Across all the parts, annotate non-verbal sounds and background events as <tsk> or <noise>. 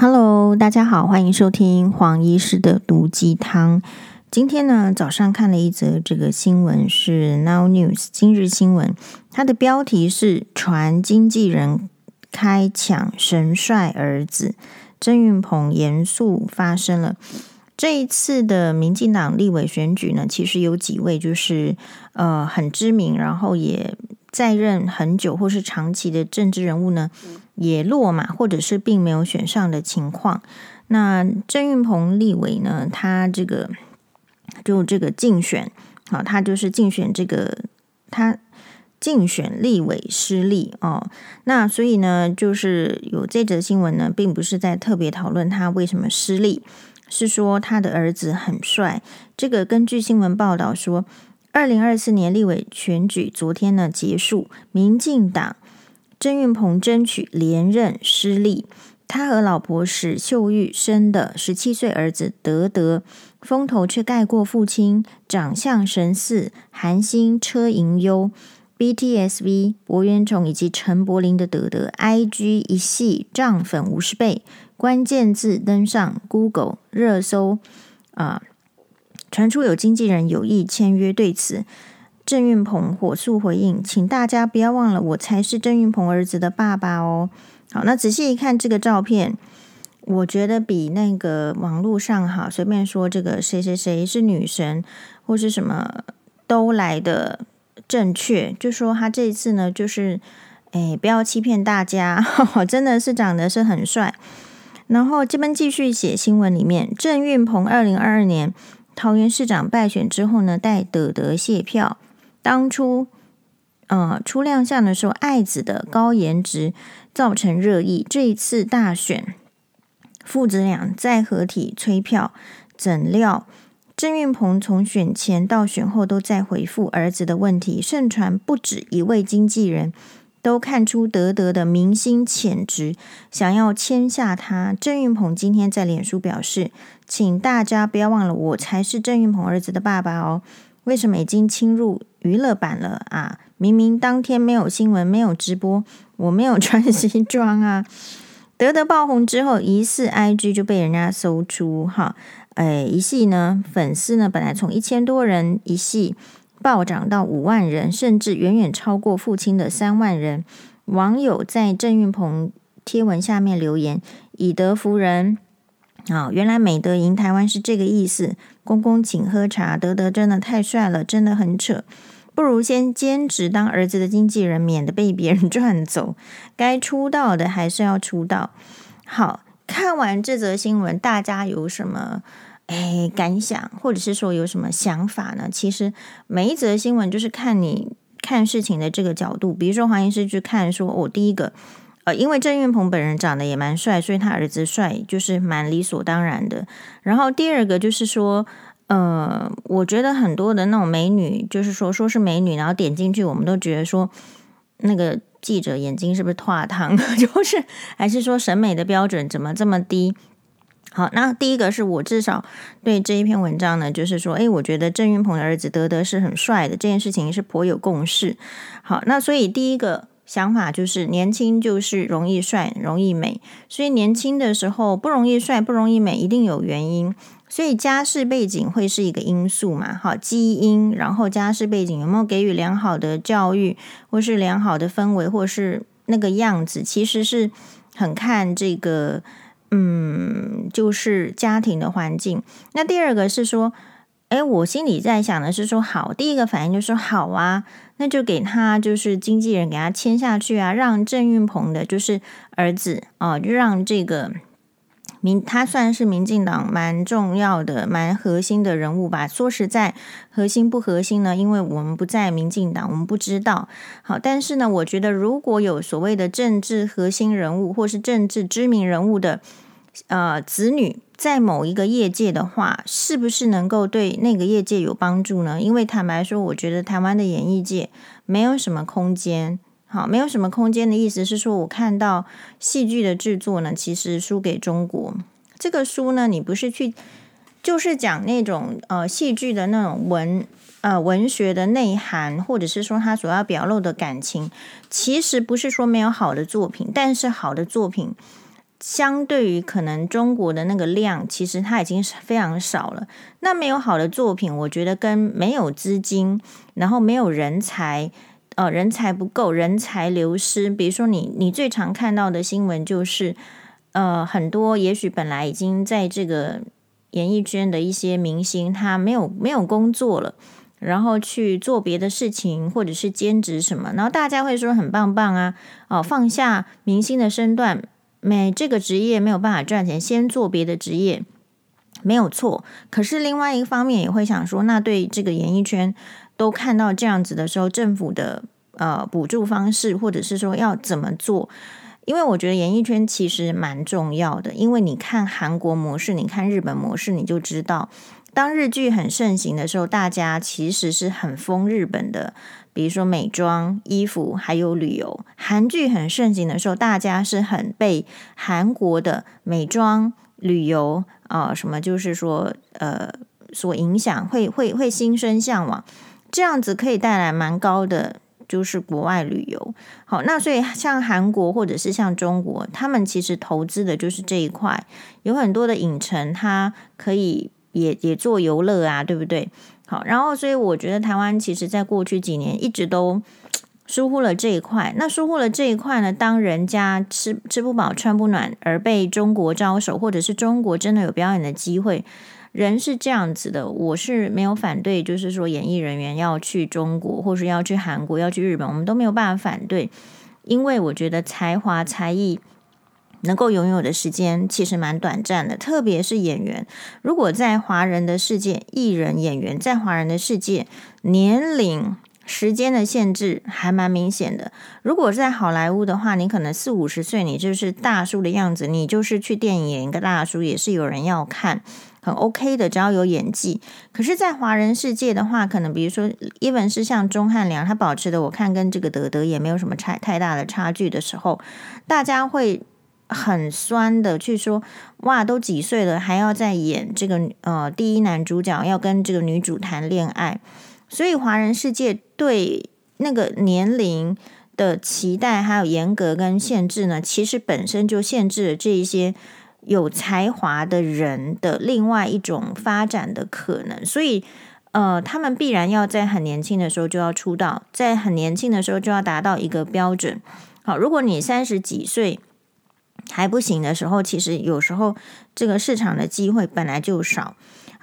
Hello，大家好，欢迎收听黄医师的毒鸡汤。今天呢，早上看了一则这个新闻，是 Now News 今日新闻，它的标题是“传经纪人开抢神帅儿子”，郑运鹏严肃发声了。这一次的民进党立委选举呢，其实有几位就是呃很知名，然后也在任很久或是长期的政治人物呢。也落马，或者是并没有选上的情况。那郑运鹏立委呢？他这个就这个竞选，啊，他就是竞选这个他竞选立委失利哦。那所以呢，就是有这则新闻呢，并不是在特别讨论他为什么失利，是说他的儿子很帅。这个根据新闻报道说，二零二四年立委选举昨天呢结束，民进党。郑运鹏争取连任失利，他和老婆史秀玉生的十七岁儿子德德，风头却盖过父亲长相神似、韩星车银优、BTSV 柏原崇以及陈柏霖的德德，IG 一系涨粉五十倍，关键字登上 Google 热搜啊，传出有经纪人有意签约，对此。郑运鹏火速回应，请大家不要忘了，我才是郑运鹏儿子的爸爸哦。好，那仔细一看这个照片，我觉得比那个网络上哈随便说这个谁谁谁是女神或是什么都来的正确。就说他这一次呢，就是哎，不要欺骗大家，<laughs> 真的是长得是很帅。然后这边继续写新闻里面，郑运鹏二零二二年桃园市长败选之后呢，带德德谢票。当初，呃，初亮相的时候，爱子的高颜值造成热议。这一次大选，父子俩再合体催票，怎料郑运鹏从选前到选后都在回复儿子的问题。盛传不止一位经纪人都看出德德的明星潜质，想要签下他。郑运鹏今天在脸书表示，请大家不要忘了，我才是郑云鹏儿子的爸爸哦。为什么已经侵入娱乐版了啊？明明当天没有新闻，没有直播，我没有穿西装啊。德德爆红之后，疑似 IG 就被人家搜出哈，哎，一系呢，粉丝呢本来从一千多人一系暴涨到五万人，甚至远远超过父亲的三万人。网友在郑云鹏贴文下面留言：“以德服人。”啊，原来美德赢台湾是这个意思。公公请喝茶，德德真的太帅了，真的很扯。不如先兼职当儿子的经纪人，免得被别人赚走。<laughs> 该出道的还是要出道。好，看完这则新闻，大家有什么诶感想，或者是说有什么想法呢？其实每一则新闻就是看你看事情的这个角度。比如说黄医师去看说，我、第一个。因为郑云鹏本人长得也蛮帅，所以他儿子帅就是蛮理所当然的。然后第二个就是说，呃，我觉得很多的那种美女，就是说说是美女，然后点进去，我们都觉得说那个记者眼睛是不是脱汤？<laughs> 就是还是说审美的标准怎么这么低？好，那第一个是我至少对这一篇文章呢，就是说，诶，我觉得郑云鹏的儿子德德是很帅的，这件事情是颇有共识。好，那所以第一个。想法就是年轻就是容易帅，容易美，所以年轻的时候不容易帅，不容易美，一定有原因。所以家世背景会是一个因素嘛？好，基因，然后家世背景有没有给予良好的教育，或是良好的氛围，或是那个样子，其实是很看这个，嗯，就是家庭的环境。那第二个是说。哎，我心里在想的是说，好，第一个反应就是说好啊，那就给他就是经纪人给他签下去啊，让郑运鹏的就是儿子啊，就让这个民他算是民进党蛮重要的、蛮核心的人物吧。说实在，核心不核心呢？因为我们不在民进党，我们不知道。好，但是呢，我觉得如果有所谓的政治核心人物或是政治知名人物的呃子女。在某一个业界的话，是不是能够对那个业界有帮助呢？因为坦白说，我觉得台湾的演艺界没有什么空间。好，没有什么空间的意思是说，我看到戏剧的制作呢，其实输给中国。这个书呢，你不是去就是讲那种呃戏剧的那种文呃文学的内涵，或者是说他所要表露的感情，其实不是说没有好的作品，但是好的作品。相对于可能中国的那个量，其实它已经是非常少了。那没有好的作品，我觉得跟没有资金，然后没有人才，呃，人才不够，人才流失。比如说你，你最常看到的新闻就是，呃，很多也许本来已经在这个演艺圈的一些明星，他没有没有工作了，然后去做别的事情，或者是兼职什么，然后大家会说很棒棒啊，哦，放下明星的身段。没这个职业没有办法赚钱，先做别的职业没有错。可是另外一方面也会想说，那对这个演艺圈都看到这样子的时候，政府的呃补助方式，或者是说要怎么做？因为我觉得演艺圈其实蛮重要的，因为你看韩国模式，你看日本模式，你就知道，当日剧很盛行的时候，大家其实是很疯日本的。比如说美妆、衣服，还有旅游。韩剧很盛行的时候，大家是很被韩国的美妆、旅游啊、什么就是说呃所影响，会会会心生向往。这样子可以带来蛮高的，就是国外旅游。好，那所以像韩国或者是像中国，他们其实投资的就是这一块，有很多的影城，它可以也也做游乐啊，对不对？好，然后所以我觉得台湾其实在过去几年一直都疏忽了这一块。那疏忽了这一块呢，当人家吃吃不饱穿不暖而被中国招手，或者是中国真的有表演的机会，人是这样子的，我是没有反对，就是说演艺人员要去中国，或是要去韩国，要去日本，我们都没有办法反对，因为我觉得才华才艺。能够拥有的时间其实蛮短暂的，特别是演员。如果在华人的世界，艺人、演员在华人的世界，年龄、时间的限制还蛮明显的。如果在好莱坞的话，你可能四五十岁，你就是大叔的样子，你就是去电影演一个大叔，也是有人要看，很 OK 的，只要有演技。可是，在华人世界的话，可能比如说，even 是像钟汉良，他保持的，我看跟这个德德也没有什么差太大的差距的时候，大家会。很酸的去说，哇，都几岁了，还要再演这个呃第一男主角，要跟这个女主谈恋爱，所以华人世界对那个年龄的期待还有严格跟限制呢，其实本身就限制了这一些有才华的人的另外一种发展的可能，所以呃，他们必然要在很年轻的时候就要出道，在很年轻的时候就要达到一个标准。好，如果你三十几岁。还不行的时候，其实有时候这个市场的机会本来就少。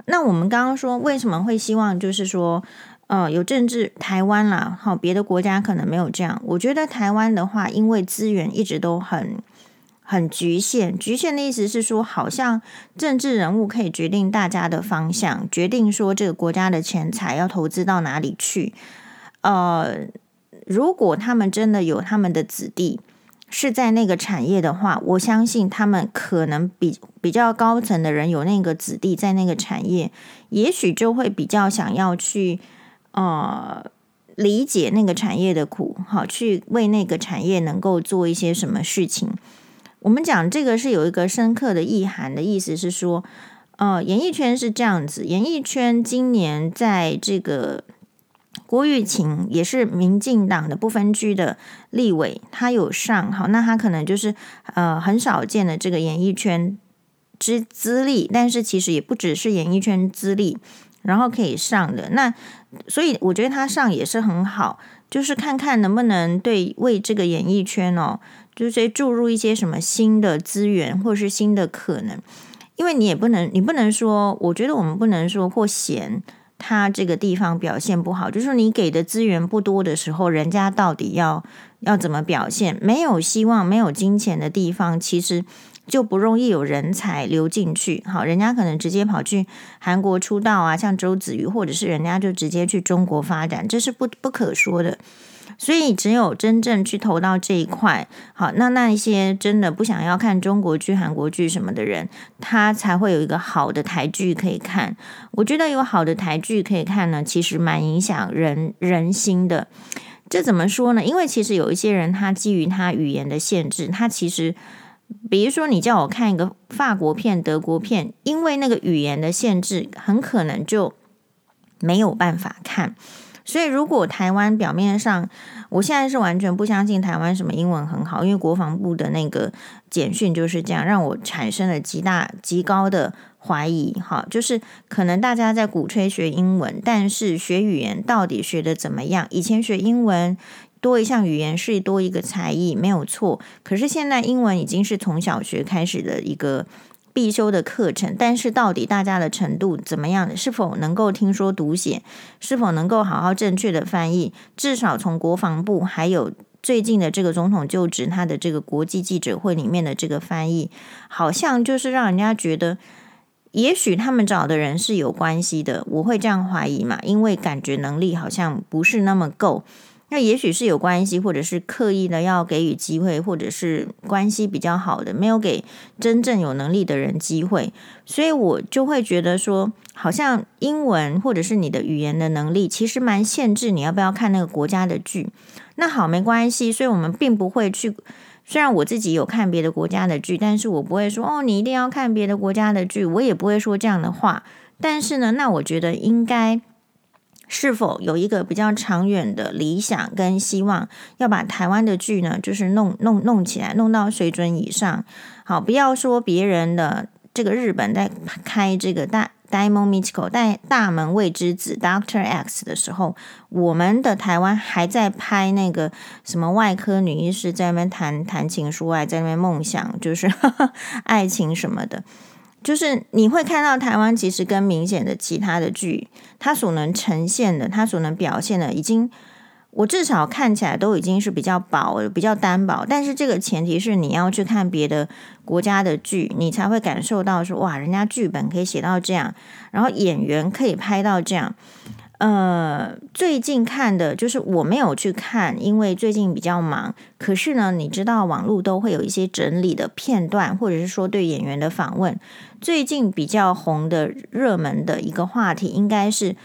那我们刚刚说为什么会希望，就是说，呃，有政治台湾啦，好，别的国家可能没有这样。我觉得台湾的话，因为资源一直都很很局限，局限的意思是说，好像政治人物可以决定大家的方向，决定说这个国家的钱财要投资到哪里去。呃，如果他们真的有他们的子弟。是在那个产业的话，我相信他们可能比比较高层的人有那个子弟在那个产业，也许就会比较想要去呃理解那个产业的苦，好，去为那个产业能够做一些什么事情。我们讲这个是有一个深刻的意涵的意思是说，呃，演艺圈是这样子，演艺圈今年在这个。郭玉琴也是民进党的不分区的立委，他有上好，那他可能就是呃很少见的这个演艺圈之资历，但是其实也不只是演艺圈资历，然后可以上的那，所以我觉得他上也是很好，就是看看能不能对为这个演艺圈哦，就是注入一些什么新的资源或是新的可能，因为你也不能，你不能说，我觉得我们不能说或嫌。他这个地方表现不好，就是你给的资源不多的时候，人家到底要要怎么表现？没有希望、没有金钱的地方，其实就不容易有人才流进去。好，人家可能直接跑去韩国出道啊，像周子瑜，或者是人家就直接去中国发展，这是不不可说的。所以，只有真正去投到这一块，好，那那一些真的不想要看中国剧、韩国剧什么的人，他才会有一个好的台剧可以看。我觉得有好的台剧可以看呢，其实蛮影响人人心的。这怎么说呢？因为其实有一些人，他基于他语言的限制，他其实，比如说你叫我看一个法国片、德国片，因为那个语言的限制，很可能就没有办法看。所以，如果台湾表面上，我现在是完全不相信台湾什么英文很好，因为国防部的那个简讯就是这样，让我产生了极大极高的怀疑。哈，就是可能大家在鼓吹学英文，但是学语言到底学得怎么样？以前学英文多一项语言是多一个才艺，没有错。可是现在英文已经是从小学开始的一个。必修的课程，但是到底大家的程度怎么样？是否能够听说读写？是否能够好好正确的翻译？至少从国防部还有最近的这个总统就职他的这个国际记者会里面的这个翻译，好像就是让人家觉得，也许他们找的人是有关系的。我会这样怀疑嘛？因为感觉能力好像不是那么够。那也许是有关系，或者是刻意的要给予机会，或者是关系比较好的，没有给真正有能力的人机会，所以我就会觉得说，好像英文或者是你的语言的能力，其实蛮限制你要不要看那个国家的剧。那好，没关系，所以我们并不会去。虽然我自己有看别的国家的剧，但是我不会说哦，你一定要看别的国家的剧，我也不会说这样的话。但是呢，那我觉得应该。是否有一个比较长远的理想跟希望，要把台湾的剧呢，就是弄弄弄起来，弄到水准以上。好，不要说别人的这个日本在开这个大《大门未知子》大大门未知子 Doctor X 的时候，我们的台湾还在拍那个什么外科女医师在那边谈谈情说爱，在那边梦想就是 <laughs> 爱情什么的。就是你会看到台湾其实跟明显的其他的剧，它所能呈现的，它所能表现的，已经我至少看起来都已经是比较薄、比较单薄。但是这个前提是你要去看别的国家的剧，你才会感受到说哇，人家剧本可以写到这样，然后演员可以拍到这样。呃，最近看的就是我没有去看，因为最近比较忙。可是呢，你知道网络都会有一些整理的片段，或者是说对演员的访问。最近比较红的热门的一个话题，应该是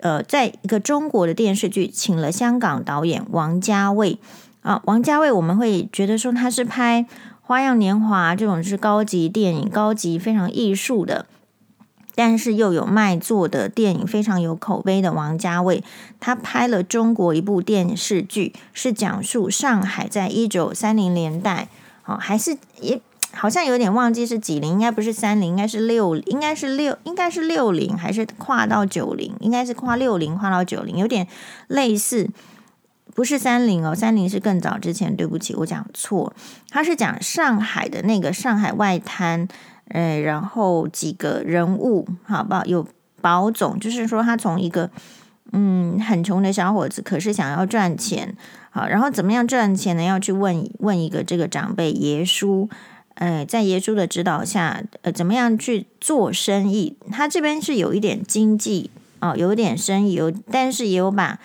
呃，在一个中国的电视剧，请了香港导演王家卫啊。王家卫我们会觉得说他是拍《花样年华》这种是高级电影、高级非常艺术的。但是又有卖座的电影，非常有口碑的王家卫，他拍了中国一部电视剧，是讲述上海在一九三零年代，哦，还是也好像有点忘记是几零，应该不是三零，应该是六，应该是六，应该是六零，还是跨到九零，应该是跨六零跨到九零，有点类似，不是三零哦，三零是更早之前，对不起，我讲错，他是讲上海的那个上海外滩。哎，然后几个人物，好不好？有宝总，就是说他从一个嗯很穷的小伙子，可是想要赚钱，好，然后怎么样赚钱呢？要去问问一个这个长辈爷叔，哎，在耶稣的指导下，呃，怎么样去做生意？他这边是有一点经济哦，有一点生意，有，但是也有把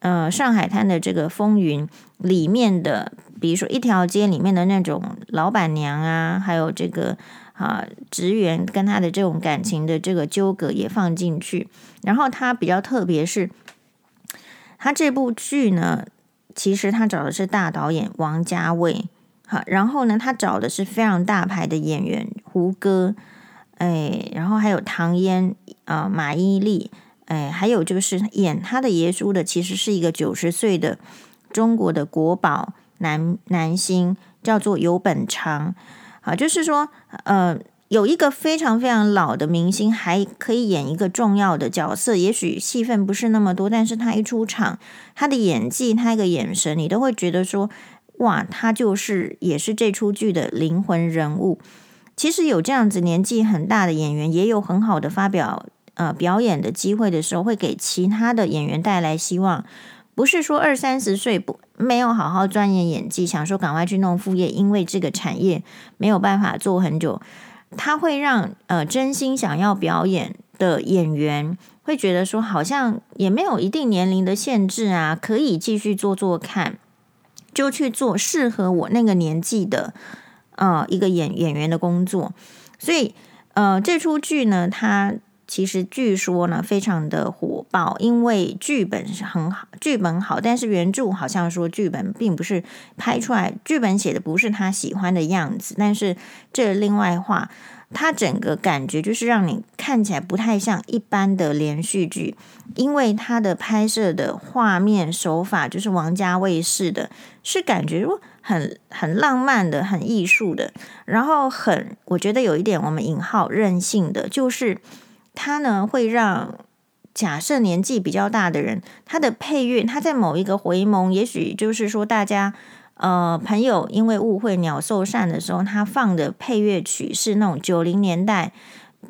呃上海滩的这个风云里面的，比如说一条街里面的那种老板娘啊，还有这个。啊，职员跟他的这种感情的这个纠葛也放进去，然后他比较特别是，他这部剧呢，其实他找的是大导演王家卫，好，然后呢，他找的是非常大牌的演员胡歌，哎，然后还有唐嫣啊、马伊琍，哎，还有就是演他的爷叔的，其实是一个九十岁的中国的国宝男男星，叫做游本昌。好，就是说，呃，有一个非常非常老的明星还可以演一个重要的角色，也许戏份不是那么多，但是他一出场，他的演技，他一个眼神，你都会觉得说，哇，他就是也是这出剧的灵魂人物。其实有这样子年纪很大的演员，也有很好的发表呃表演的机会的时候，会给其他的演员带来希望。不是说二三十岁不没有好好钻研演技，想说赶快去弄副业，因为这个产业没有办法做很久。他会让呃真心想要表演的演员会觉得说，好像也没有一定年龄的限制啊，可以继续做做看，就去做适合我那个年纪的呃一个演演员的工作。所以呃这出剧呢，它。其实据说呢，非常的火爆，因为剧本是很好，剧本好，但是原著好像说剧本并不是拍出来，剧本写的不是他喜欢的样子。但是这另外话，它整个感觉就是让你看起来不太像一般的连续剧，因为它的拍摄的画面手法就是王家卫式的，是感觉很很浪漫的、很艺术的，然后很我觉得有一点我们引号任性的，就是它呢会让假设年纪比较大的人，他的配乐，他在某一个回眸，也许就是说大家。呃，朋友因为误会鸟兽散的时候，他放的配乐曲是那种九零年代，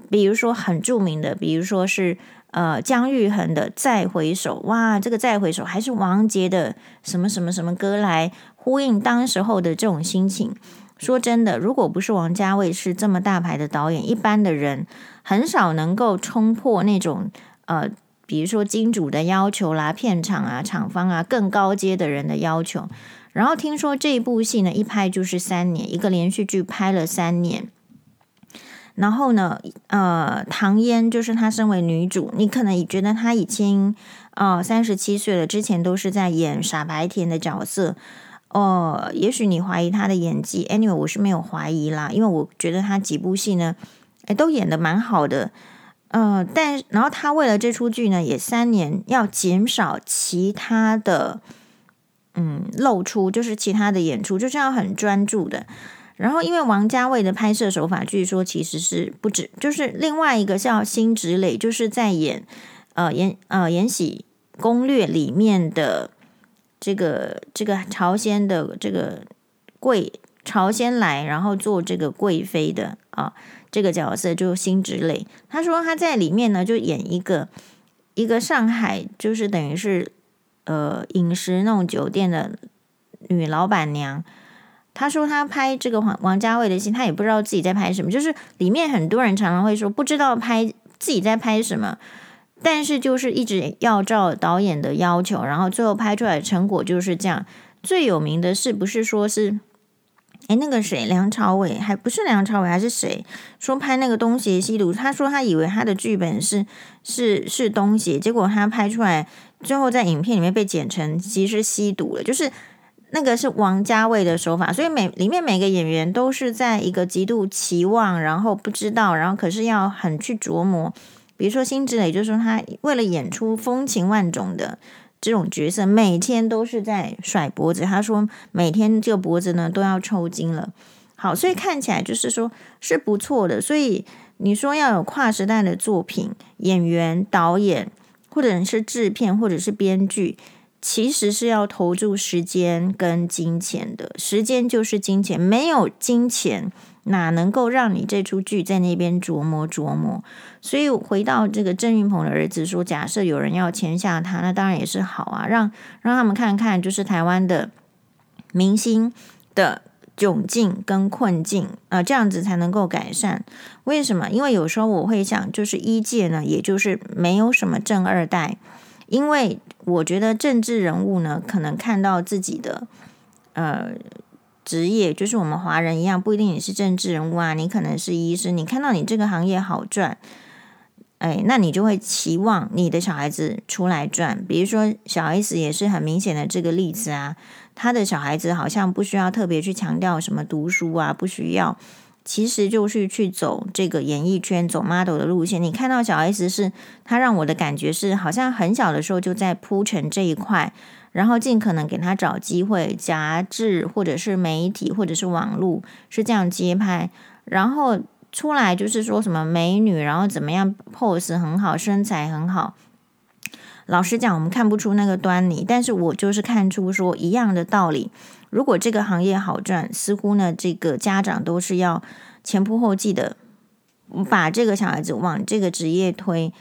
比如说很著名的，比如说是呃姜育恒的《再回首》，哇，这个《再回首》还是王杰的什么什么什么歌来呼应当时候的这种心情。说真的，如果不是王家卫是这么大牌的导演，一般的人很少能够冲破那种呃，比如说金主的要求啦、片场啊、厂方啊更高阶的人的要求。然后听说这部戏呢，一拍就是三年，一个连续剧拍了三年。然后呢，呃，唐嫣就是她身为女主，你可能也觉得她已经呃三十七岁了，之前都是在演傻白甜的角色。哦、也许你怀疑她的演技，anyway，我是没有怀疑啦，因为我觉得她几部戏呢，诶，都演的蛮好的。呃，但然后她为了这出剧呢，也三年要减少其他的。嗯，露出就是其他的演出，就是要很专注的。然后，因为王家卫的拍摄手法，据说其实是不止，就是另外一个叫辛芷蕾，就是在演呃《延呃延禧攻略》里面的这个这个朝鲜的这个贵朝鲜来，然后做这个贵妃的啊这个角色，就辛芷蕾。他说他在里面呢，就演一个一个上海，就是等于是。呃，饮食那种酒店的女老板娘，他说他拍这个王王家卫的戏，他也不知道自己在拍什么。就是里面很多人常常会说不知道拍自己在拍什么，但是就是一直要照导演的要求，然后最后拍出来的成果就是这样。最有名的是不是说是？哎，那个谁，梁朝伟还不是梁朝伟，还是谁说拍那个东邪西毒？他说他以为他的剧本是是是东邪，结果他拍出来，最后在影片里面被剪成其实吸毒了。就是那个是王家卫的手法，所以每里面每个演员都是在一个极度期望，然后不知道，然后可是要很去琢磨。比如说辛芷蕾，就是说他为了演出风情万种的。这种角色每天都是在甩脖子，他说每天这个脖子呢都要抽筋了。好，所以看起来就是说是不错的。所以你说要有跨时代的作品，演员、导演，或者是制片，或者是编剧，其实是要投注时间跟金钱的。时间就是金钱，没有金钱。哪能够让你这出剧在那边琢磨琢磨？所以回到这个郑云鹏的儿子说，假设有人要签下他，那当然也是好啊，让让他们看看，就是台湾的明星的窘境跟困境啊、这样子才能够改善。为什么？因为有时候我会想，就是一届呢，也就是没有什么正二代，因为我觉得政治人物呢，可能看到自己的呃。职业就是我们华人一样，不一定你是政治人物啊，你可能是医生。你看到你这个行业好赚，哎，那你就会期望你的小孩子出来赚。比如说小 S 也是很明显的这个例子啊，他的小孩子好像不需要特别去强调什么读书啊，不需要，其实就是去走这个演艺圈走 model 的路线。你看到小 S 是，他让我的感觉是，好像很小的时候就在铺陈这一块。然后尽可能给他找机会，杂志或者是媒体或者是网络是这样接拍，然后出来就是说什么美女，然后怎么样 pose 很好，身材很好。老实讲，我们看不出那个端倪，但是我就是看出说一样的道理。如果这个行业好赚，似乎呢这个家长都是要前仆后继的把这个小孩子往这个职业推。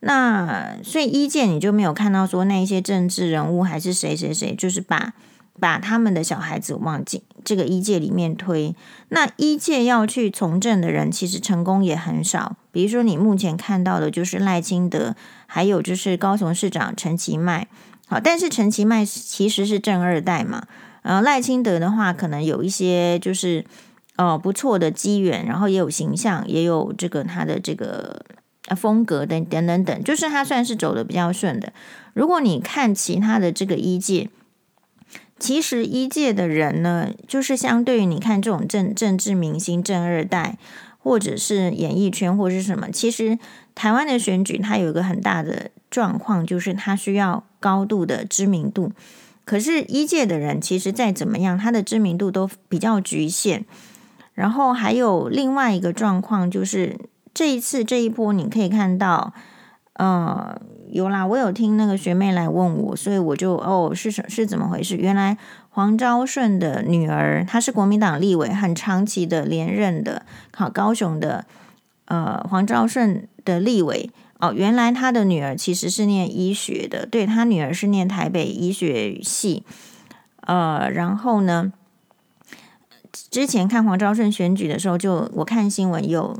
那所以一届你就没有看到说那一些政治人物还是谁谁谁，就是把把他们的小孩子往进这个一届里面推。那一届要去从政的人，其实成功也很少。比如说你目前看到的就是赖清德，还有就是高雄市长陈其迈。好，但是陈其迈其实是政二代嘛。呃，赖清德的话，可能有一些就是呃不错的机缘，然后也有形象，也有这个他的这个。风格等等等等，就是他算是走的比较顺的。如果你看其他的这个一届，其实一届的人呢，就是相对于你看这种政政治明星、政二代，或者是演艺圈，或者是什么。其实台湾的选举它有一个很大的状况，就是它需要高度的知名度。可是，一届的人其实再怎么样，他的知名度都比较局限。然后还有另外一个状况，就是这一次这一波，你可以看到，呃，有啦，我有听那个学妹来问我，所以我就哦，是什是怎么回事？原来黄昭顺的女儿，她是国民党立委，很长期的连任的，考高雄的，呃，黄昭顺的立委。哦，原来他的女儿其实是念医学的，对，他女儿是念台北医学系，呃，然后呢，之前看黄昭顺选举的时候就，我看新闻有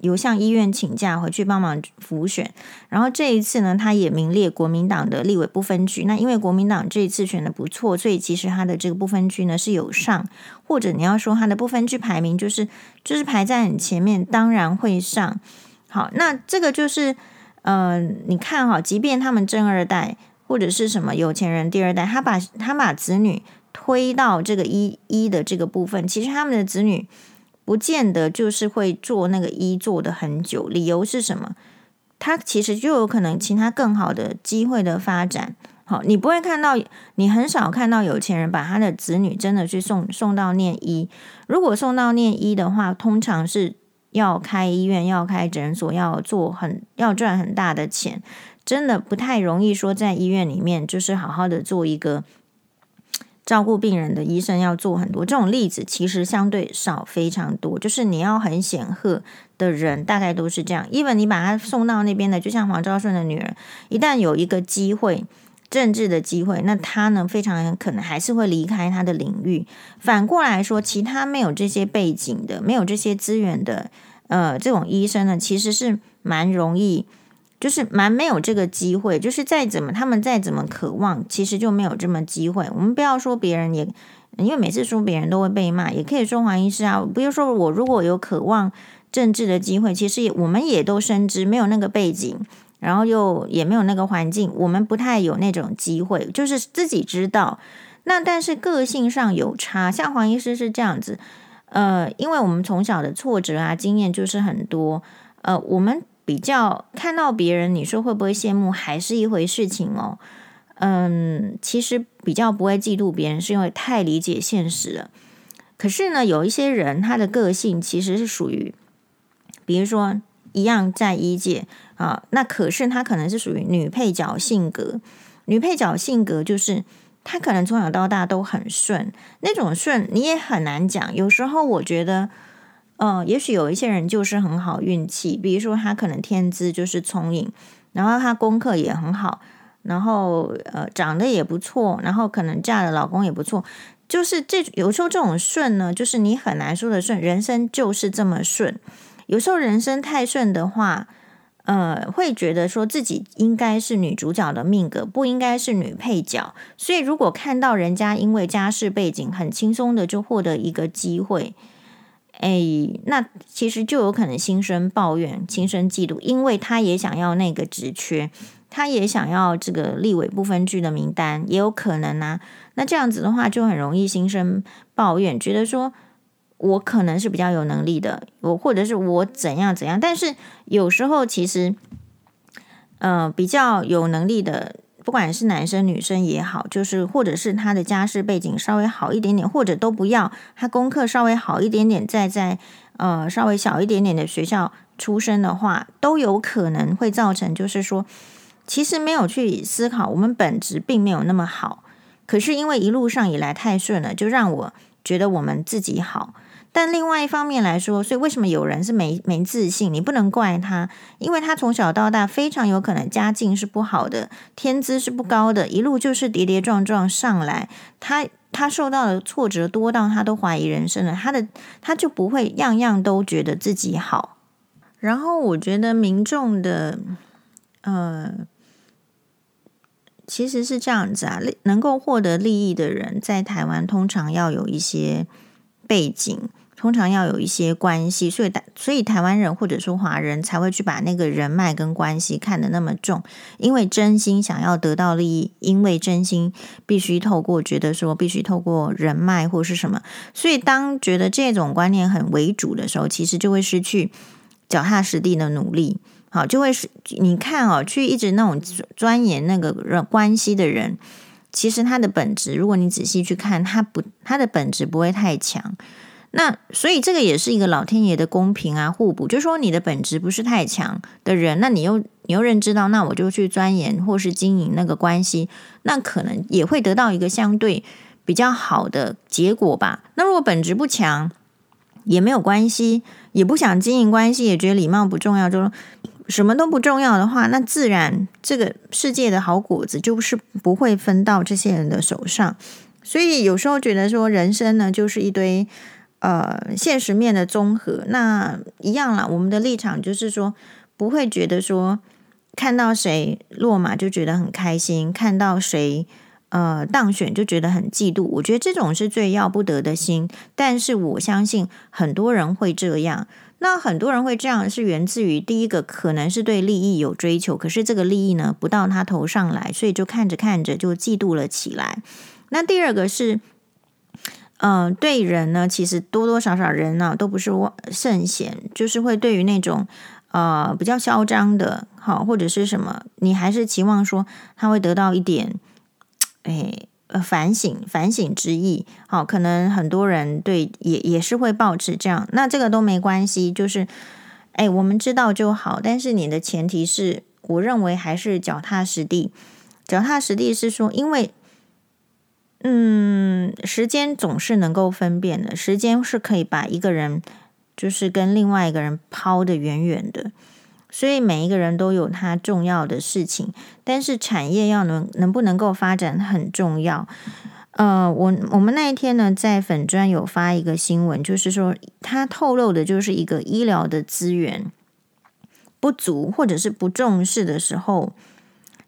有向医院请假回去帮忙辅选，然后这一次呢，他也名列国民党的立委不分区。那因为国民党这一次选的不错，所以其实他的这个不分区呢是有上，或者你要说他的不分区排名就是就是排在很前面，当然会上。好，那这个就是，呃，你看哈，即便他们正二代或者是什么有钱人第二代，他把他把子女推到这个一一的这个部分，其实他们的子女不见得就是会做那个一做的很久。理由是什么？他其实就有可能其他更好的机会的发展。好，你不会看到，你很少看到有钱人把他的子女真的去送送到念一。如果送到念一的话，通常是。要开医院，要开诊所，要做很要赚很大的钱，真的不太容易。说在医院里面，就是好好的做一个 <tsk> 照顾病人的医生，要做很多这种例子，其实相对少非常多。就是你要很显赫的人，大概都是这样。因为你把他送到那边的，就像黄昭顺的女儿，一旦有一个机会。政治的机会，那他呢，非常可能还是会离开他的领域。反过来说，其他没有这些背景的、没有这些资源的，呃，这种医生呢，其实是蛮容易，就是蛮没有这个机会。就是再怎么他们再怎么渴望，其实就没有这么机会。我们不要说别人也，因为每次说别人都会被骂，也可以说黄医师啊。比如说我如果有渴望政治的机会，其实也我们也都深知没有那个背景。然后又也没有那个环境，我们不太有那种机会，就是自己知道。那但是个性上有差，像黄医师是这样子，呃，因为我们从小的挫折啊经验就是很多，呃，我们比较看到别人，你说会不会羡慕，还是一回事情哦。嗯，其实比较不会嫉妒别人，是因为太理解现实了。可是呢，有一些人他的个性其实是属于，比如说。一样在医界啊，那可是他可能是属于女配角性格。女配角性格就是他可能从小到大都很顺，那种顺你也很难讲。有时候我觉得，呃，也许有一些人就是很好运气，比如说他可能天资就是聪颖，然后他功课也很好，然后呃长得也不错，然后可能嫁的老公也不错。就是这有时候这种顺呢，就是你很难说的顺，人生就是这么顺。有时候人生太顺的话，呃，会觉得说自己应该是女主角的命格，不应该是女配角。所以如果看到人家因为家世背景很轻松的就获得一个机会，哎，那其实就有可能心生抱怨、心生嫉妒，因为他也想要那个职缺，他也想要这个立委不分区的名单，也有可能啊。那这样子的话，就很容易心生抱怨，觉得说。我可能是比较有能力的，我或者是我怎样怎样，但是有时候其实，呃，比较有能力的，不管是男生女生也好，就是或者是他的家世背景稍微好一点点，或者都不要，他功课稍微好一点点，再在呃稍微小一点点的学校出身的话，都有可能会造成，就是说，其实没有去思考，我们本质并没有那么好，可是因为一路上以来太顺了，就让我觉得我们自己好。但另外一方面来说，所以为什么有人是没没自信？你不能怪他，因为他从小到大非常有可能家境是不好的，天资是不高的，一路就是跌跌撞撞上来。他他受到的挫折多到他都怀疑人生了，他的他就不会样样都觉得自己好。然后我觉得民众的呃，其实是这样子啊，能够获得利益的人，在台湾通常要有一些背景。通常要有一些关系，所以所以台湾人或者说华人才会去把那个人脉跟关系看得那么重，因为真心想要得到利益，因为真心必须透过觉得说必须透过人脉或是什么，所以当觉得这种观念很为主的时候，其实就会失去脚踏实地的努力。好，就会是你看哦，去一直那种钻研那个人关系的人，其实他的本质，如果你仔细去看，他不他的本质不会太强。那所以这个也是一个老天爷的公平啊，互补，就是说你的本质不是太强的人，那你又你又认知到，那我就去钻研或是经营那个关系，那可能也会得到一个相对比较好的结果吧。那如果本质不强，也没有关系，也不想经营关系，也觉得礼貌不重要，就说什么都不重要的话，那自然这个世界的好果子就是不会分到这些人的手上。所以有时候觉得说人生呢，就是一堆。呃，现实面的综合，那一样啦。我们的立场就是说，不会觉得说看到谁落马就觉得很开心，看到谁呃当选就觉得很嫉妒。我觉得这种是最要不得的心。但是我相信很多人会这样。那很多人会这样，是源自于第一个可能是对利益有追求，可是这个利益呢不到他头上来，所以就看着看着就嫉妒了起来。那第二个是。嗯、对人呢，其实多多少少人呢、都不是圣贤，就是会对于那种呃比较嚣张的，好或者是什么，你还是期望说他会得到一点，哎呃反省反省之意。好，可能很多人对也也是会抱持这样，那这个都没关系，就是哎我们知道就好。但是你的前提是，我认为还是脚踏实地，脚踏实地是说，因为。嗯，时间总是能够分辨的，时间是可以把一个人就是跟另外一个人抛得远远的，所以每一个人都有他重要的事情，但是产业要能能不能够发展很重要。呃，我我们那一天呢，在粉专有发一个新闻，就是说他透露的就是一个医疗的资源不足或者是不重视的时候。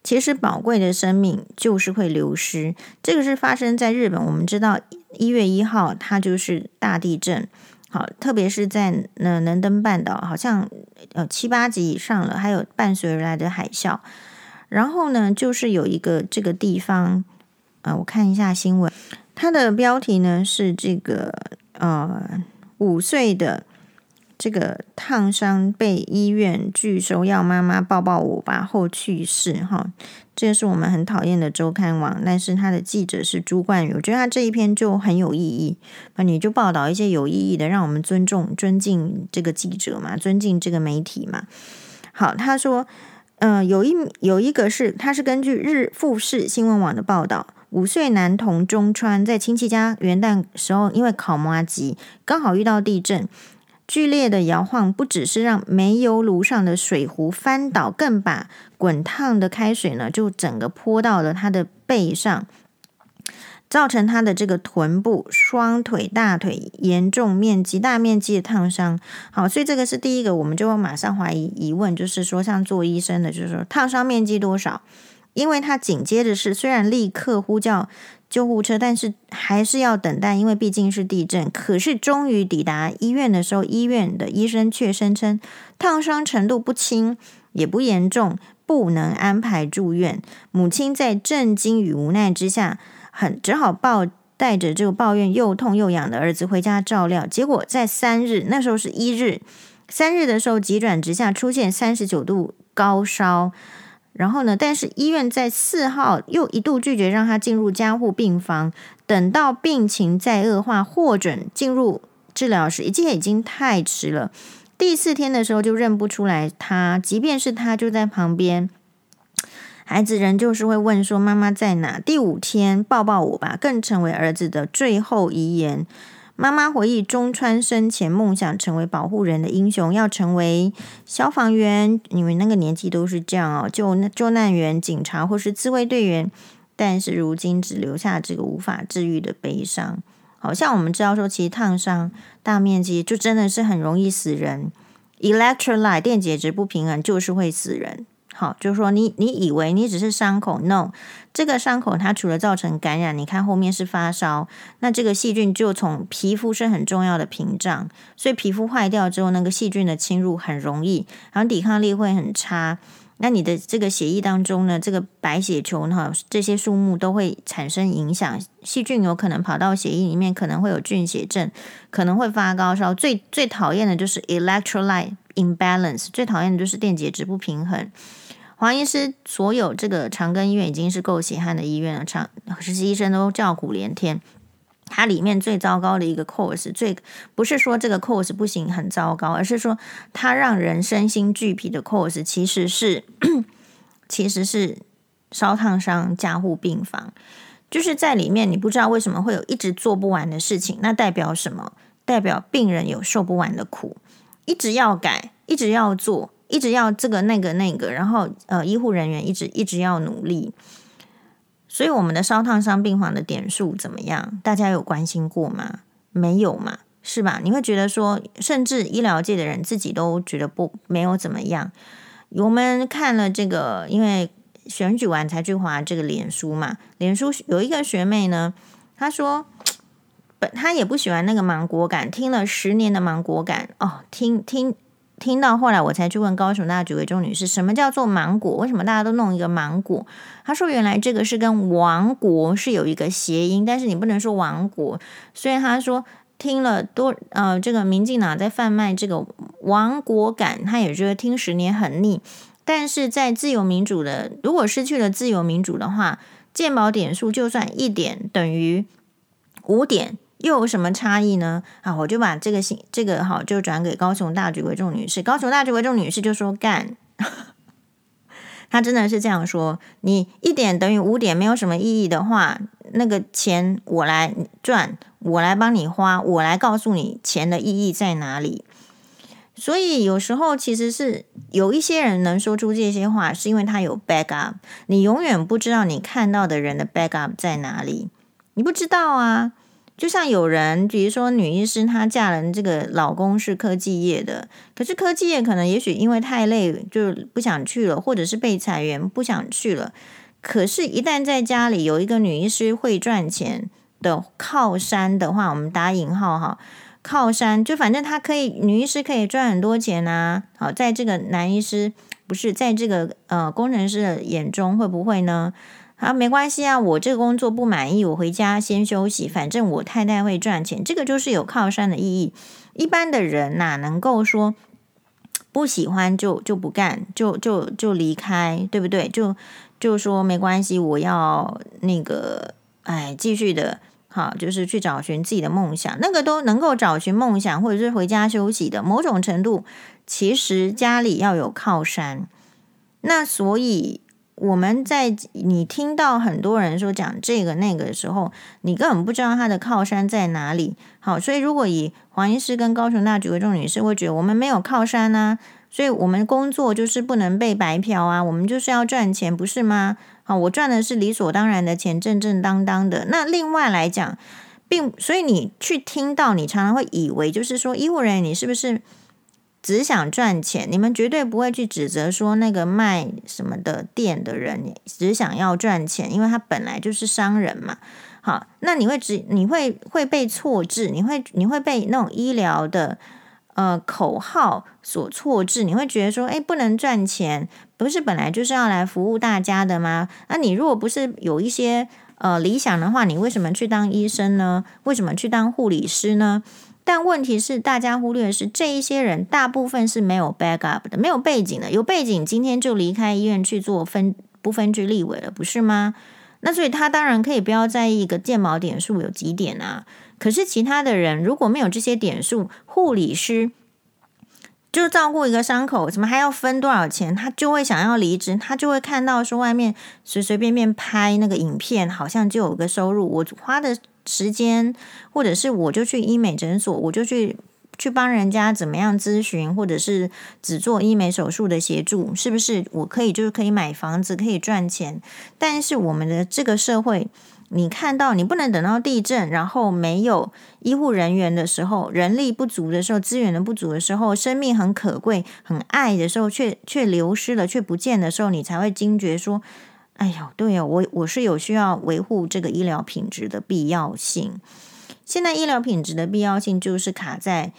其实宝贵的生命就是会流失，这个是发生在日本。我们知道一月一号它就是大地震，好，特别是在那能登半岛，好像呃七八级以上了，还有伴随而来的海啸。然后呢，就是有一个这个地方，呃，我看一下新闻，它的标题呢是这个呃五岁的。这个烫伤被医院拒收，要妈妈抱抱我吧后去世哈，这是我们很讨厌的周刊网，但是他的记者是朱冠宇，我觉得他这一篇就很有意义，那你就报道一些有意义的，让我们尊重、尊敬这个记者嘛，尊敬这个媒体嘛。好，他说，嗯、有一有一个是，他是根据日富士新闻网的报道，五岁男童中川在亲戚家元旦时候，因为烤麻糬，刚好遇到地震。剧烈的摇晃不只是让煤油炉上的水壶翻倒，更把滚烫的开水呢就整个泼到了他的背上，造成他的这个臀部、双腿、大腿严重面积大面积的烫伤。好，所以这个是第一个，我们就会马上怀疑疑问，就是说，像做医生的，就是说烫伤面积多少？因为他紧接着是虽然立刻呼叫。救护车，但是还是要等待，因为毕竟是地震。可是终于抵达医院的时候，医院的医生却声称烫伤程度不轻，也不严重，不能安排住院。母亲在震惊与无奈之下，很只好抱带着这个抱怨又痛又痒的儿子回家照料。结果在三日，那时候是一日，三日的时候急转直下，出现三十九度高烧。然后呢？但是医院在四号又一度拒绝让他进入加护病房，等到病情再恶化，获准进入治疗时，已经已经太迟了。第四天的时候就认不出来他，即便是他就在旁边，孩子仍旧是会问说：“妈妈在哪？”第五天，抱抱我吧，更成为儿子的最后遗言。妈妈回忆中川生前梦想成为保护人的英雄，要成为消防员，你们那个年纪都是这样哦，救救难员、警察或是自卫队员。但是如今只留下这个无法治愈的悲伤。好像我们知道说，其实烫伤大面积就真的是很容易死人，electrolyte 电解质不平衡就是会死人。好，就是说你你以为你只是伤口，no，这个伤口它除了造成感染，你看后面是发烧，那这个细菌就从皮肤是很重要的屏障，所以皮肤坏掉之后，那个细菌的侵入很容易，然后抵抗力会很差。那你的这个血液当中呢，这个白血球呢，这些数目都会产生影响，细菌有可能跑到血液里面，可能会有菌血症，可能会发高烧。最最讨厌的就是 electrolyte imbalance，最讨厌的就是电解质不平衡。黄医师，所有这个长庚医院已经是够血汗的医院了，长实习医生都叫苦连天。它里面最糟糕的一个 course，最不是说这个 course 不行很糟糕，而是说它让人身心俱疲的 course 其实是 <clears throat> 其实是烧烫伤加护病房，就是在里面你不知道为什么会有一直做不完的事情，那代表什么？代表病人有受不完的苦，一直要改，一直要做，一直要这个那个那个，然后呃医护人员一直一直要努力。所以我们的烧烫伤病房的点数怎么样？大家有关心过吗？没有嘛，是吧？你会觉得说，甚至医疗界的人自己都觉得不没有怎么样。我们看了这个，因为选举完才去划这个脸书嘛。脸书有一个学妹呢，她说，本她也不喜欢那个芒果感，听了十年的芒果感哦，听听。听到后来，我才去问高雄大举维中女士，什么叫做芒果？为什么大家都弄一个芒果？她说，原来这个是跟王国是有一个谐音，但是你不能说王国。所以她说，听了多呃，这个民进党在贩卖这个王国感，她也觉得听十年很腻。但是在自由民主的，如果失去了自由民主的话，鉴宝点数就算一点等于五点。又有什么差异呢？啊，我就把这个信，这个好，就转给高雄大举为重女士。高雄大举为重女士就说干，<laughs> 她真的是这样说。你一点等于五点，没有什么意义的话，那个钱我来赚，我来帮你花，我来告诉你钱的意义在哪里。所以有时候其实是有一些人能说出这些话，是因为他有 backup。你永远不知道你看到的人的 backup 在哪里，你不知道啊。就像有人，比如说女医师，她嫁人，这个老公是科技业的，可是科技业可能也许因为太累，就不想去了，或者是被裁员不想去了。可是，一旦在家里有一个女医师会赚钱的靠山的话，我们打引号哈，靠山就反正她可以，女医师可以赚很多钱啊。好，在这个男医师不是在这个呃工程师的眼中会不会呢？好，没关系啊，我这个工作不满意，我回家先休息。反正我太太会赚钱，这个就是有靠山的意义。一般的人哪能够说不喜欢就就不干，就就就离开，对不对？就就说没关系，我要那个，哎，继续的，好，就是去找寻自己的梦想。那个都能够找寻梦想，或者是回家休息的，某种程度，其实家里要有靠山。那所以。我们在你听到很多人说讲这个那个的时候，你根本不知道他的靠山在哪里。好，所以如果以黄医师跟高雄大举为重女士会觉得我们没有靠山啊，所以我们工作就是不能被白嫖啊，我们就是要赚钱，不是吗？好，我赚的是理所当然的钱，正正当当的。那另外来讲，并所以你去听到，你常常会以为就是说，医护人员你是不是？只想赚钱，你们绝对不会去指责说那个卖什么的店的人只想要赚钱，因为他本来就是商人嘛。好，那你会只你会会被错置，你会你会被那种医疗的呃口号所错置，你会觉得说，诶，不能赚钱，不是本来就是要来服务大家的吗？那你如果不是有一些呃理想的话，你为什么去当医生呢？为什么去当护理师呢？但问题是，大家忽略的是这一些人大部分是没有 backup 的，没有背景的。有背景，今天就离开医院去做分不分区立委了，不是吗？那所以他当然可以不要在意一个建毛点数有几点啊。可是其他的人如果没有这些点数，护理师就照顾一个伤口，怎么还要分多少钱？他就会想要离职，他就会看到说外面随随便便拍那个影片，好像就有个收入。我花的。时间，或者是我就去医美诊所，我就去去帮人家怎么样咨询，或者是只做医美手术的协助，是不是？我可以就是可以买房子，可以赚钱。但是我们的这个社会你看到你不能等到地震，然后没有医护人员的时候，人力不足的时候，资源的不足的时候，生命很可贵、很爱的时候，却却流失了、却不见的时候，你才会惊觉说：“哎呦，对呀，我我是有需要维护这个医疗品质的必要性。”现在医疗品质的必要性就是卡在。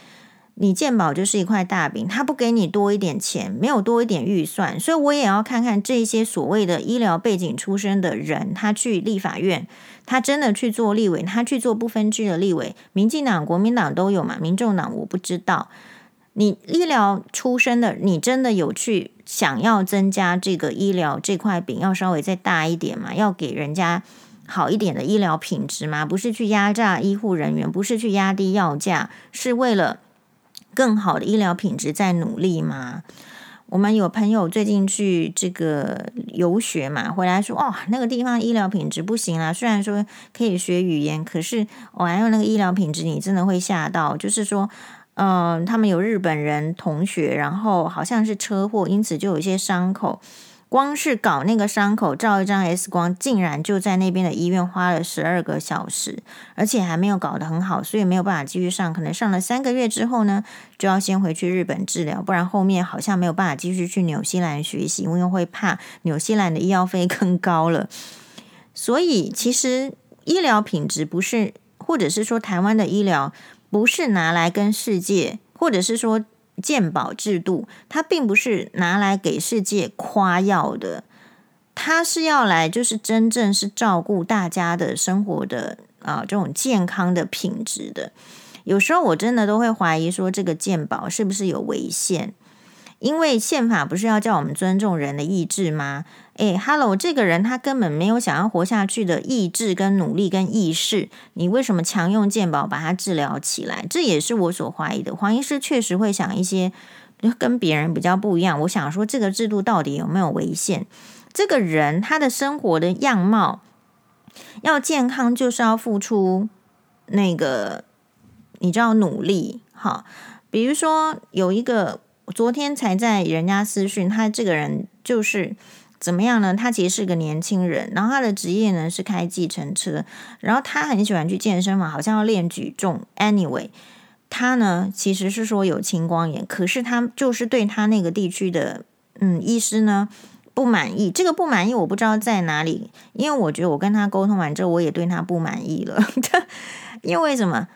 你健保就是一块大饼，他不给你多一点钱，没有多一点预算，所以我也要看看这些所谓的医疗背景出身的人，他去立法院，他真的去做立委，他去做不分区的立委，民进党、国民党都有嘛，民众党我不知道。你医疗出身的，你真的有去想要增加这个医疗这块饼，要稍微再大一点嘛？要给人家好一点的医疗品质吗？不是去压榨医护人员，不是去压低药价，是为了。更好的医疗品质在努力吗？我们有朋友最近去这个游学嘛，回来说哦，那个地方医疗品质不行啦。虽然说可以学语言，可是我还有那个医疗品质，你真的会吓到。就是说，嗯、他们有日本人同学，然后好像是车祸，因此就有一些伤口。光是搞那个伤口，照一张 X 光，竟然就在那边的医院花了十二个小时，而且还没有搞得很好，所以没有办法继续上。可能上了三个月之后呢，就要先回去日本治疗，不然后面好像没有办法继续去纽西兰学习，因为会怕纽西兰的医药费 <laughs> 更高了。所以其实医疗品质不是，或者是说台湾的医疗不是拿来跟世界，或者是说。鉴宝制度，它并不是拿来给世界夸耀的，它是要来就是真正是照顾大家的生活的啊这种健康的品质的。有时候我真的都会怀疑说，这个鉴宝是不是有违宪？因为宪法不是要叫我们尊重人的意志吗？诶，Hello，这个人他根本没有想要活下去的意志跟努力跟意识，你为什么强用健保把他治疗起来？这也是我所怀疑的。黄医师确实会想一些跟别人比较不一样。我想说，这个制度到底有没有违宪？这个人他的生活的样貌要健康，就是要付出那个，你知道努力哈。比如说有一个。昨天才在人家私讯，他这个人就是怎么样呢？他其实是个年轻人，然后他的职业呢是开计程车，然后他很喜欢去健身房，好像要练举重。Anyway，他呢其实是说有青光眼，可是他就是对他那个地区的嗯医师呢不满意。这个不满意我不知道在哪里，因为我觉得我跟他沟通完之后，我也对他不满意了。<laughs> 因为什么？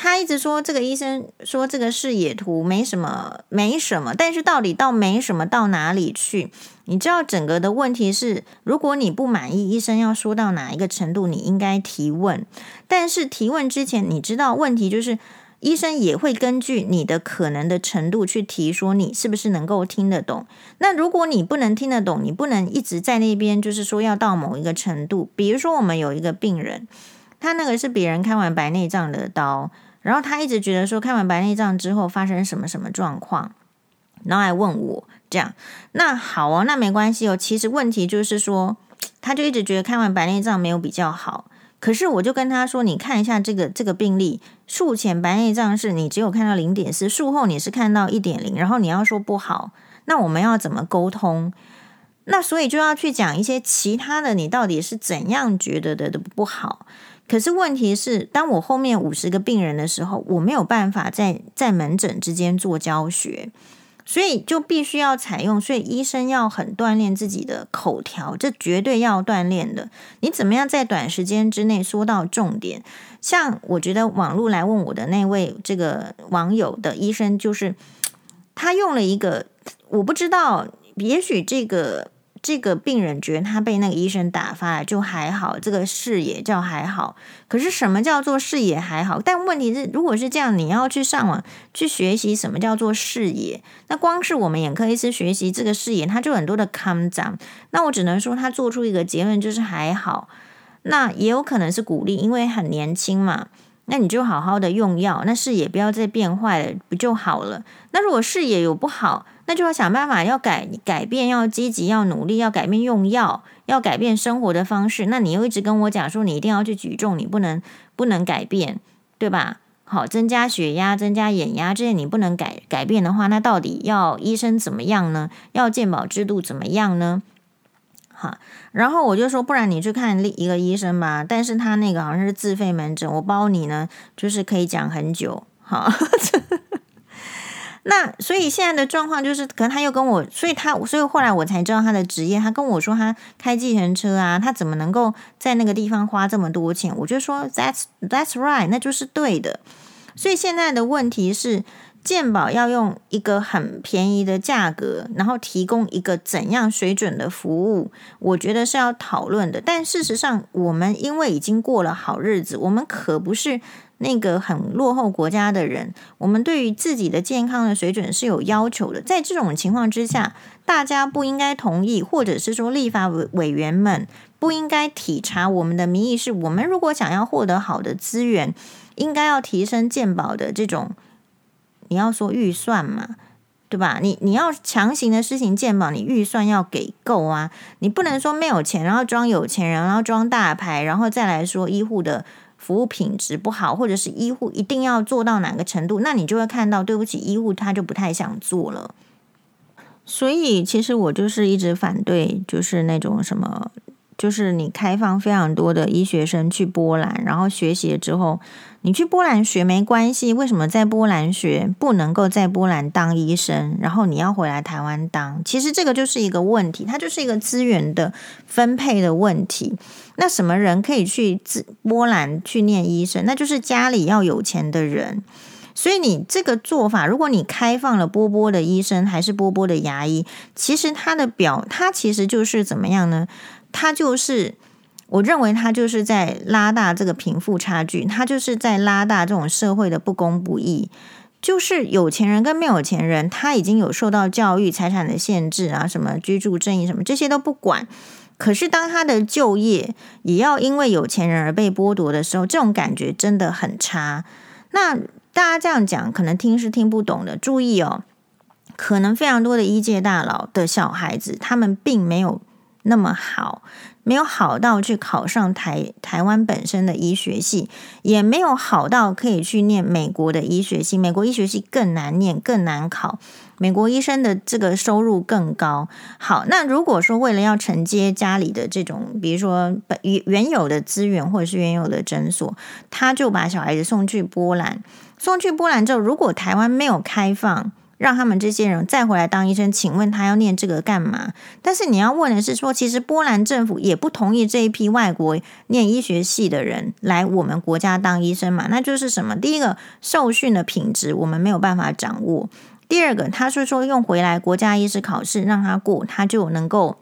他一直说这个医生说这个视野图没什么，没什么，但是到底到没什么到哪里去？你知道整个的问题是，如果你不满意医生要说到哪一个程度，你应该提问。但是提问之前，你知道问题就是医生也会根据你的可能的程度去提，说你是不是能够听得懂。那如果你不能听得懂，你不能一直在那边就是说要到某一个程度。比如说我们有一个病人，他那个是别人开完白内障的刀。然后他一直觉得说，看完白内障之后发生什么什么状况，然后还问我这样。那好哦，那没关系哦。其实问题就是说，他就一直觉得看完白内障没有比较好。可是我就跟他说，你看一下这个这个病例，术前白内障是你只有看到零点四，术后你是看到一点零，然后你要说不好，那我们要怎么沟通？那所以就要去讲一些其他的，你到底是怎样觉得的的不好？可是问题是，当我后面五十个病人的时候，我没有办法在在门诊之间做教学，所以就必须要采用。所以医生要很锻炼自己的口条，这绝对要锻炼的。你怎么样在短时间之内说到重点？像我觉得网络来问我的那位这个网友的医生，就是他用了一个，我不知道，也许这个。这个病人觉得他被那个医生打发了就还好，这个视野叫还好。可是什么叫做视野还好？但问题是，如果是这样，你要去上网去学习什么叫做视野，那光是我们眼科医师学习这个视野，他就很多的康张。那我只能说，他做出一个结论就是还好。那也有可能是鼓励，因为很年轻嘛。那你就好好的用药，那视野不要再变坏了，不就好了？那如果视野有不好，那就要想办法要改改变，要积极，要努力，要改变用药，要改变生活的方式。那你又一直跟我讲说你一定要去举重，你不能不能改变，对吧？好，增加血压、增加眼压这些你不能改改变的话，那到底要医生怎么样呢？要健保制度怎么样呢？哈。然后我就说，不然你去看一个医生吧。但是他那个好像是自费门诊，我包你呢，就是可以讲很久，哈。<laughs> 那所以现在的状况就是，可能他又跟我，所以他，所以后来我才知道他的职业。他跟我说他开计程车啊，他怎么能够在那个地方花这么多钱？我就说 That's That's right，那就是对的。所以现在的问题是，健保要用一个很便宜的价格，然后提供一个怎样水准的服务，我觉得是要讨论的。但事实上，我们因为已经过了好日子，我们可不是。那个很落后国家的人，我们对于自己的健康的水准是有要求的。在这种情况之下，大家不应该同意，或者是说立法委委员们不应该体察我们的民意，是我们如果想要获得好的资源，应该要提升健保的这种，你要说预算嘛，对吧？你你要强行的施行健保，你预算要给够啊，你不能说没有钱，然后装有钱人，然后装大牌，然后再来说医护的。服务品质不好，或者是医护一定要做到哪个程度，那你就会看到，对不起，医护他就不太想做了。所以，其实我就是一直反对，就是那种什么，就是你开放非常多的医学生去波兰，然后学习了之后。你去波兰学没关系，为什么在波兰学不能够在波兰当医生？然后你要回来台湾当？其实这个就是一个问题，它就是一个资源的分配的问题。那什么人可以去自波兰去念医生？那就是家里要有钱的人。所以你这个做法，如果你开放了波波的医生还是波波的牙医，其实他的表，他其实就是怎么样呢？他就是。我认为他就是在拉大这个贫富差距，他就是在拉大这种社会的不公不义。就是有钱人跟没有钱人，他已经有受到教育、财产的限制啊，什么居住正义什么这些都不管。可是当他的就业也要因为有钱人而被剥夺的时候，这种感觉真的很差。那大家这样讲，可能听是听不懂的。注意哦，可能非常多的一届大佬的小孩子，他们并没有那么好。没有好到去考上台台湾本身的医学系，也没有好到可以去念美国的医学系。美国医学系更难念，更难考。美国医生的这个收入更高。好，那如果说为了要承接家里的这种，比如说本原有的资源或者是原有的诊所，他就把小孩子送去波兰。送去波兰之后，如果台湾没有开放。让他们这些人再回来当医生，请问他要念这个干嘛？但是你要问的是说，其实波兰政府也不同意这一批外国念医学系的人来我们国家当医生嘛？那就是什么？第一个，受训的品质我们没有办法掌握；第二个，他是说用回来国家医师考试让他过，他就能够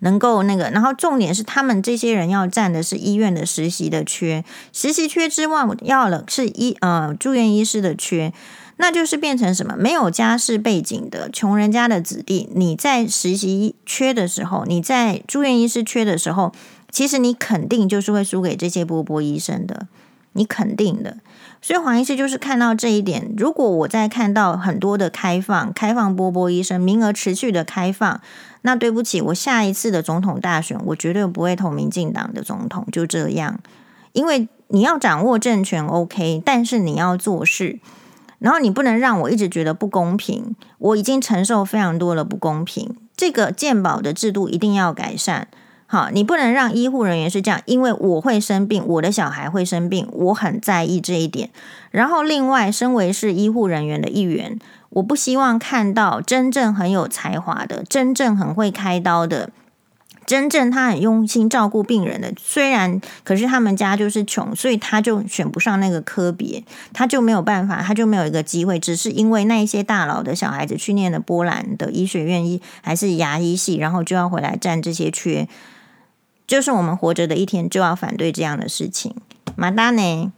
能够那个。然后重点是，他们这些人要占的是医院的实习的缺，实习缺之外，要了是医呃住院医师的缺。那就是变成什么？没有家世背景的穷人家的子弟，你在实习缺的时候，你在住院医师缺的时候，其实你肯定就是会输给这些波波医生的，你肯定的。所以黄医师就是看到这一点，如果我在看到很多的开放，开放波波医生名额持续的开放，那对不起，我下一次的总统大选，我绝对不会投民进党的总统，就这样。因为你要掌握政权，OK，但是你要做事。然后你不能让我一直觉得不公平，我已经承受非常多的不公平。这个健保的制度一定要改善。好，你不能让医护人员是这样，因为我会生病，我的小孩会生病，我很在意这一点。然后另外，身为是医护人员的一员，我不希望看到真正很有才华的、真正很会开刀的。真正他很用心照顾病人的，虽然可是他们家就是穷，所以他就选不上那个科别，他就没有办法，他就没有一个机会。只是因为那一些大佬的小孩子去念了波兰的医学院医还是牙医系，然后就要回来占这些缺，就是我们活着的一天就要反对这样的事情。马达呢？